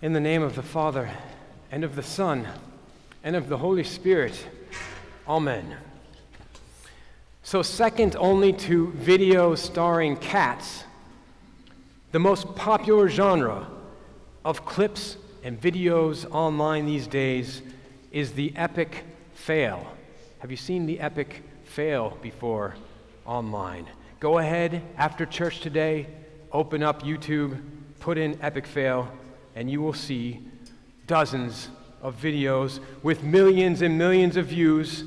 In the name of the Father, and of the Son, and of the Holy Spirit. Amen. So, second only to videos starring cats, the most popular genre of clips and videos online these days is the epic fail. Have you seen the epic fail before online? Go ahead after church today, open up YouTube, put in epic fail, and you will see dozens of videos with millions and millions of views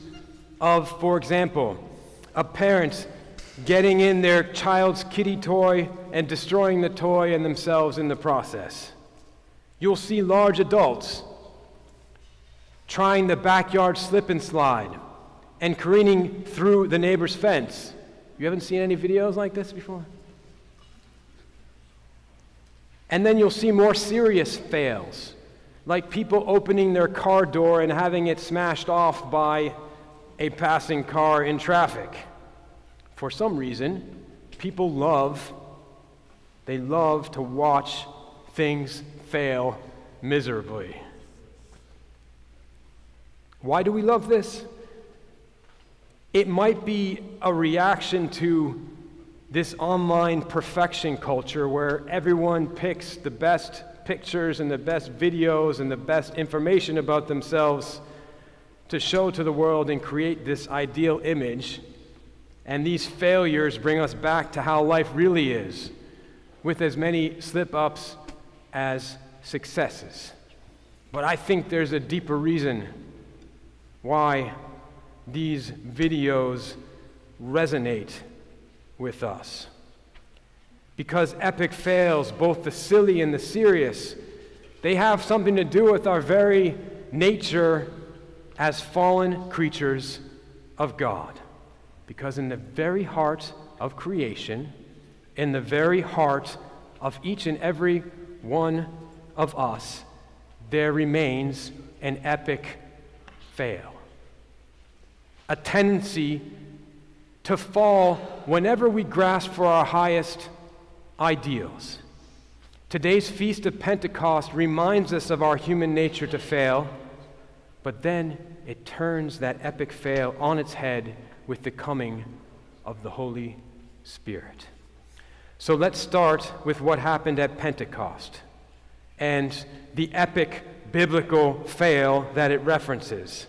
of, for example, a parent getting in their child's kitty toy and destroying the toy and themselves in the process. You'll see large adults trying the backyard slip and slide and careening through the neighbor's fence. You haven't seen any videos like this before? And then you'll see more serious fails, like people opening their car door and having it smashed off by a passing car in traffic. For some reason, people love they love to watch things fail miserably. Why do we love this? It might be a reaction to this online perfection culture where everyone picks the best pictures and the best videos and the best information about themselves to show to the world and create this ideal image. And these failures bring us back to how life really is, with as many slip ups as successes. But I think there's a deeper reason why these videos resonate with us. Because epic fails, both the silly and the serious, they have something to do with our very nature as fallen creatures of God. Because in the very heart of creation, in the very heart of each and every one of us, there remains an epic fail. A tendency to fall whenever we grasp for our highest ideals. Today's Feast of Pentecost reminds us of our human nature to fail, but then it turns that epic fail on its head with the coming of the Holy Spirit. So let's start with what happened at Pentecost and the epic biblical fail that it references.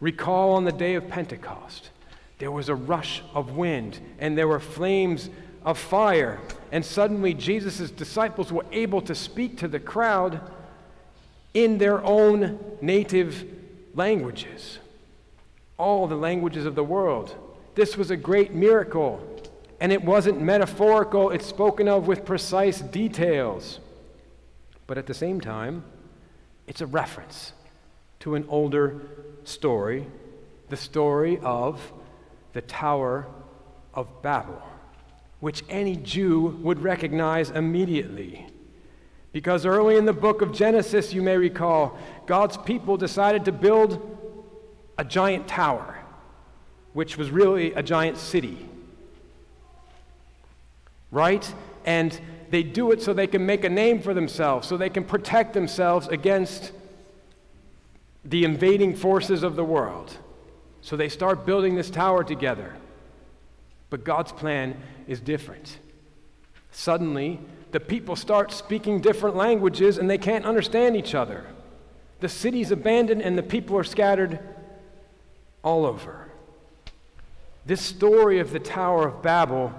Recall on the day of Pentecost there was a rush of wind, and there were flames of fire. And suddenly, Jesus' disciples were able to speak to the crowd in their own native languages, all the languages of the world. This was a great miracle, and it wasn't metaphorical, it's spoken of with precise details. But at the same time, it's a reference to an older story, the story of the Tower of Babel, which any Jew would recognize immediately. Because early in the book of Genesis, you may recall, God's people decided to build a giant tower, which was really a giant city. Right? And they do it so they can make a name for themselves, so they can protect themselves against the invading forces of the world. So they start building this tower together. But God's plan is different. Suddenly, the people start speaking different languages and they can't understand each other. The city's abandoned and the people are scattered all over. This story of the Tower of Babel,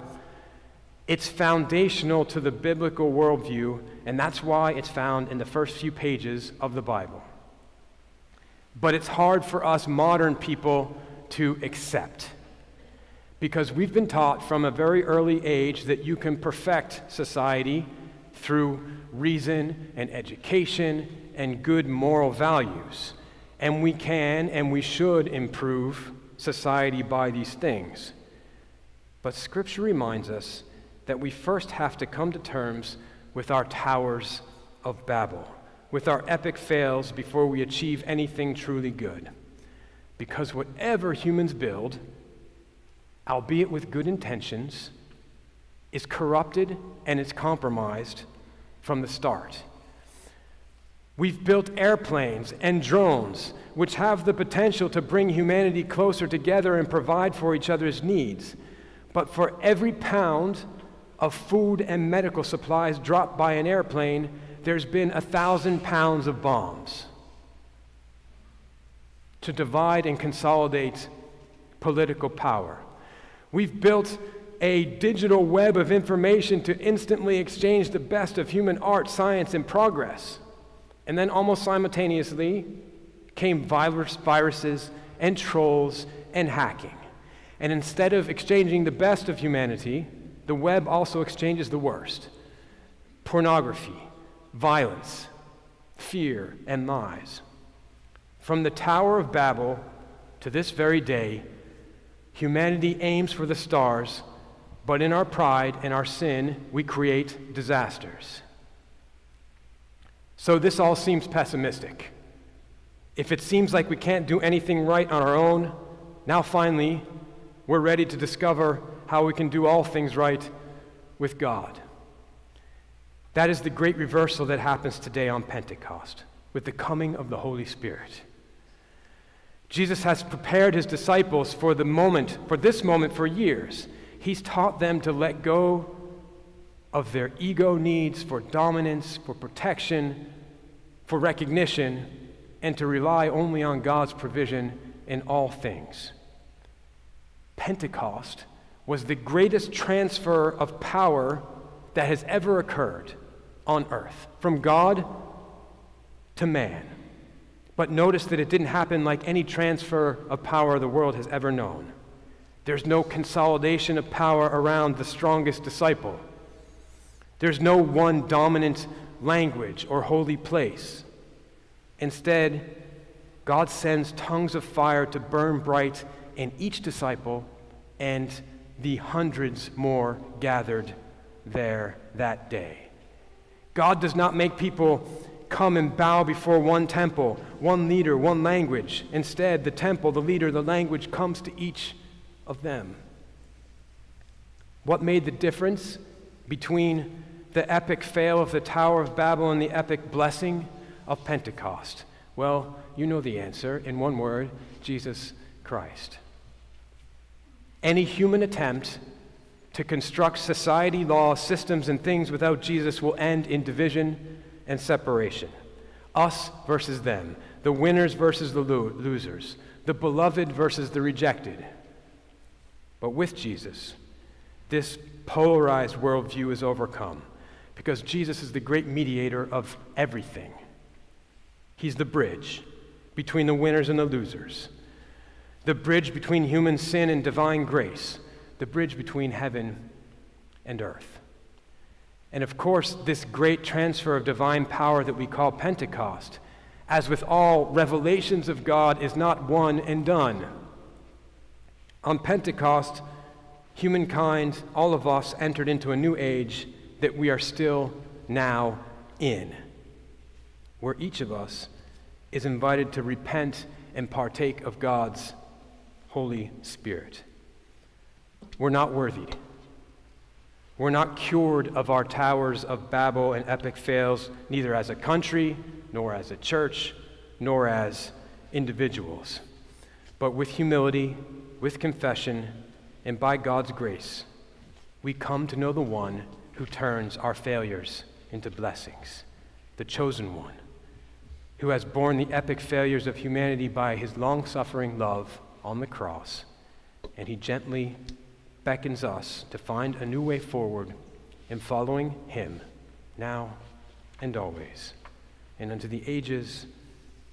it's foundational to the biblical worldview, and that's why it's found in the first few pages of the Bible. But it's hard for us modern people to accept. Because we've been taught from a very early age that you can perfect society through reason and education and good moral values. And we can and we should improve society by these things. But Scripture reminds us that we first have to come to terms with our towers of Babel with our epic fails before we achieve anything truly good. Because whatever humans build, albeit with good intentions, is corrupted and is compromised from the start. We've built airplanes and drones, which have the potential to bring humanity closer together and provide for each other's needs. But for every pound of food and medical supplies dropped by an airplane, there's been a thousand pounds of bombs to divide and consolidate political power. We've built a digital web of information to instantly exchange the best of human art, science, and progress. And then almost simultaneously came virus, viruses and trolls and hacking. And instead of exchanging the best of humanity, the web also exchanges the worst pornography, violence, fear, and lies. From the Tower of Babel to this very day, humanity aims for the stars, but in our pride and our sin, we create disasters. So this all seems pessimistic. If it seems like we can't do anything right on our own, now finally, we're ready to discover how we can do all things right with God. That is the great reversal that happens today on Pentecost with the coming of the Holy Spirit. Jesus has prepared his disciples for the moment, for this moment for years. He's taught them to let go of their ego needs for dominance, for protection, for recognition, and to rely only on God's provision in all things. Pentecost was the greatest transfer of power that has ever occurred on earth, from God to man. But notice that it didn't happen like any transfer of power the world has ever known. There's no consolidation of power around the strongest disciple. There's no one dominant language or holy place. Instead, God sends tongues of fire to burn bright in each disciple and the hundreds more gathered there that day. God does not make people come and bow before one temple, one leader, one language. Instead, the temple, the leader, the language comes to each of them. What made the difference between the epic fail of the Tower of Babel and the epic blessing of Pentecost? Well, you know the answer. In one word, Jesus Christ. Any human attempt to construct society, law, systems, and things without Jesus will end in division and separation. Us versus them, the winners versus the lo- losers, the beloved versus the rejected. But with Jesus, this polarized worldview is overcome because Jesus is the great mediator of everything. He's the bridge between the winners and the losers, the bridge between human sin and divine grace, the bridge between heaven and earth. And of course, this great transfer of divine power that we call Pentecost, as with all revelations of God, is not one and done. On Pentecost, humankind, all of us, entered into a new age that we are still now in, where each of us is invited to repent and partake of God's Holy Spirit. We're not worthy. We're not cured of our towers of Babel and epic fails, neither as a country, nor as a church, nor as individuals. But with humility, with confession, and by God's grace, we come to know the one who turns our failures into blessings, the chosen one, who has borne the epic failures of humanity by his long suffering love on the cross, and he gently beckons us to find a new way forward in following him now and always, and unto the ages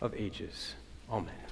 of ages. Amen.